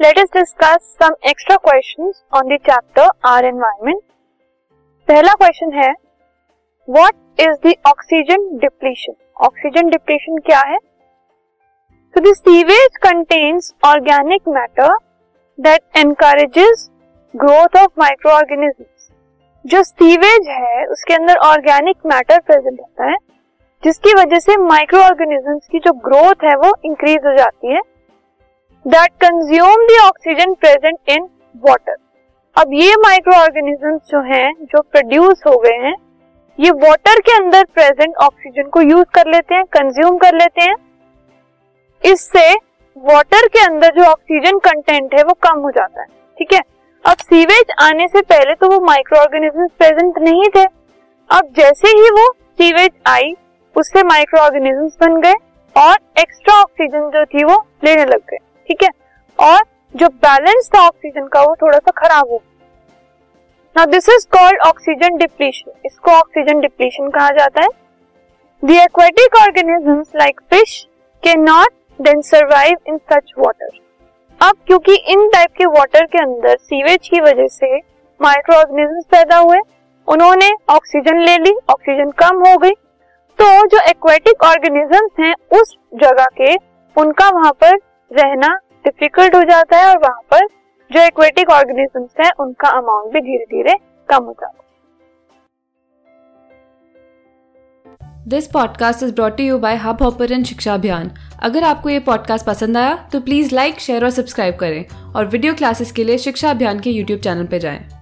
let us discuss some extra questions on the chapter our environment. पहला question है what is the oxygen depletion oxygen depletion क्या है? तो the sewage contains organic matter that encourages growth of microorganisms जो sewage है, उसके अंदर organic matter present होता है, जिसकी वजह से माइक्रो ऑर्गेनिजम्स की जो ग्रोथ है, वो इंक्रीज हो जाती है। That consume oxygen present in water अब ये माइक्रो ऑर्गेनिजम्स जो हैं, जो प्रोड्यूस हो गए हैं, ये वाटर के अंदर प्रेजेंट ऑक्सीजन को यूज़ कर लेते हैं कंज्यूम कर लेते हैं। इससे वाटर के अंदर जो ऑक्सीजन कंटेंट है, वो कम हो जाता है, ठीक है? अब सीवेज आने से पहले तो वो माइक्रो ऑर्गेनिज्म प्रेजेंट नहीं थे। अब जैसे ही वो सीवेज आई, उससे माइक्रो ऑर्गेनिजम्स बन गए और एक्स्ट्रा ऑक्सीजन जो थी वो लेने लग गए। और जो बैलेंस था ऑक्सीजन का, वो थोड़ा सा खराब हो गया। This is called oxygen depletion इसको ऑक्सीजन डिप्लीशन कहा जाता है। The aquatic organisms like fish can not then survive in such water अब, क्योंकि इन टाइप के वाटर के अंदर सीवेज की वजह से माइक्रो ऑर्गेनिजम्स पैदा हुए, उन्होंने ऑक्सीजन ले ली ऑक्सीजन कम हो गई। तो जो एक्वेटिक ऑर्गेनिजम्स हैं, उस जगह के, उनका वहाँ पर रहना डिफ़िकल्ट हो जाता है और वहाँ पर जो एक्वेटिक ऑर्गेनिजम्स हैं, उनका अमाउंट भी धीरे धीरे कम हो जाता है this podcast is brought you by Hubhopper Shiksha Abhiyan अगर आपको ये पॉडकास्ट पसंद आया तो प्लीज़ लाइक शेयर और सब्सक्राइब करें और वीडियो क्लासेस के लिए शिक्षा अभियान के यूट्यूब चैनल पर जाएँ।